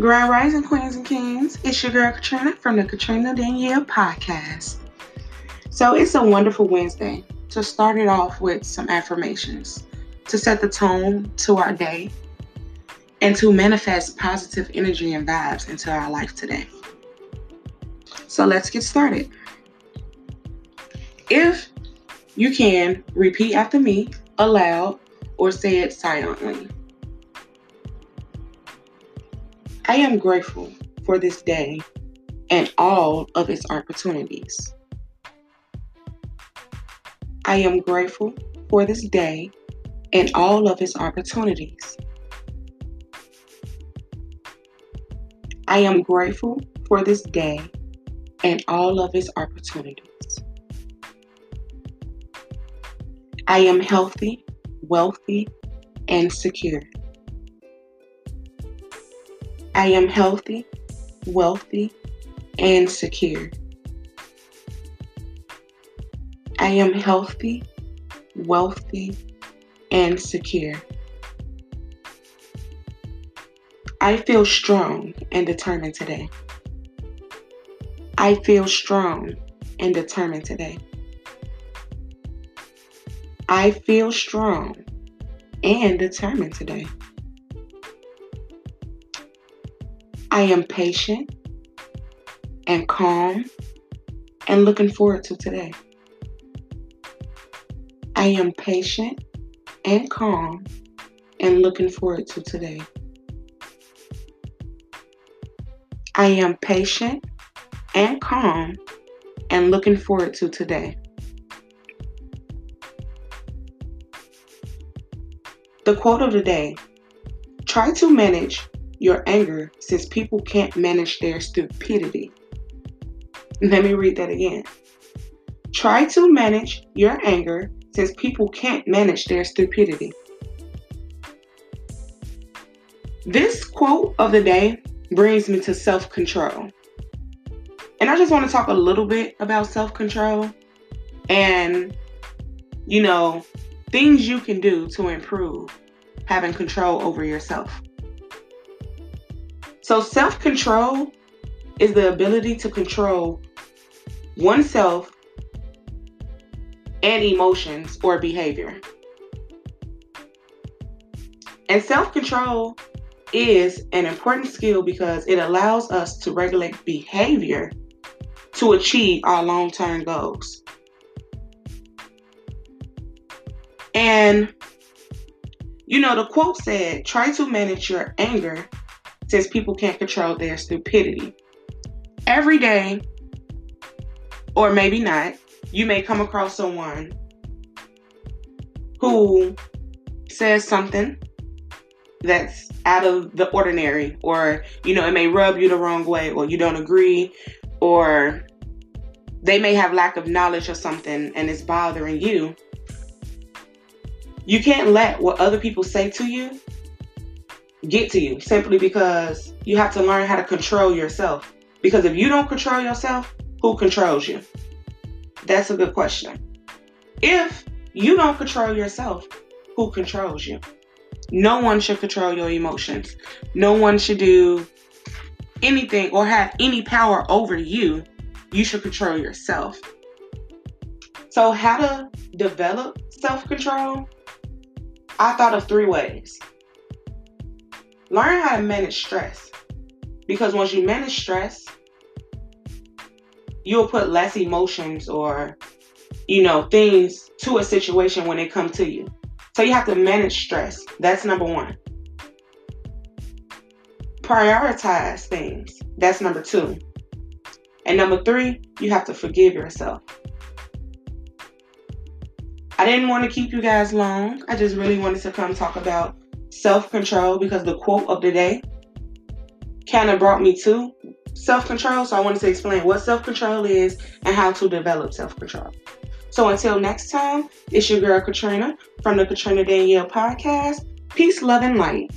Grand Rising Queens and Kings. It's your girl Katrina from the Katrina Danielle podcast. So it's a wonderful Wednesday to start it off with some affirmations to set the tone to our day and to manifest positive energy and vibes into our life today. So let's get started. If you can repeat after me aloud or say it silently. I am grateful for this day and all of its opportunities. I am grateful for this day and all of its opportunities. I am grateful for this day and all of its opportunities. I am healthy, wealthy, and secure. I am healthy, wealthy, and secure. I am healthy, wealthy, and secure. I feel strong and determined today. I feel strong and determined today. I feel strong and determined today. I am patient and calm and looking forward to today. I am patient and calm and looking forward to today. I am patient and calm and looking forward to today. The quote of the day try to manage your anger since people can't manage their stupidity. Let me read that again. Try to manage your anger since people can't manage their stupidity. This quote of the day brings me to self control. And I just want to talk a little bit about self control and, you know, things you can do to improve having control over yourself. So, self control is the ability to control oneself and emotions or behavior. And self control is an important skill because it allows us to regulate behavior to achieve our long term goals. And, you know, the quote said, try to manage your anger since people can't control their stupidity. Every day, or maybe not, you may come across someone who says something that's out of the ordinary, or you know, it may rub you the wrong way, or you don't agree, or they may have lack of knowledge of something and it's bothering you. You can't let what other people say to you get to you simply because you have to learn how to control yourself. Because if you don't control yourself, who controls you? That's a good question. If you don't control yourself, who controls you? No one should control your emotions. No one should do anything or have any power over you. You should control yourself. So, how to develop self control? I thought of three ways. Learn how to manage stress. Because once you manage stress, you'll put less emotions or, you know, things to a situation when they come to you. So you have to manage stress. That's number one. Prioritize things. That's number two. And number three, you have to forgive yourself. I didn't want to keep you guys long. I just really wanted to come talk about self control because the quote of the day kind of brought me to self control. So I wanted to explain what self control is and how to develop self control. So until next time, it's your girl Katrina from the Katrina Danielle podcast. Peace, love, and light.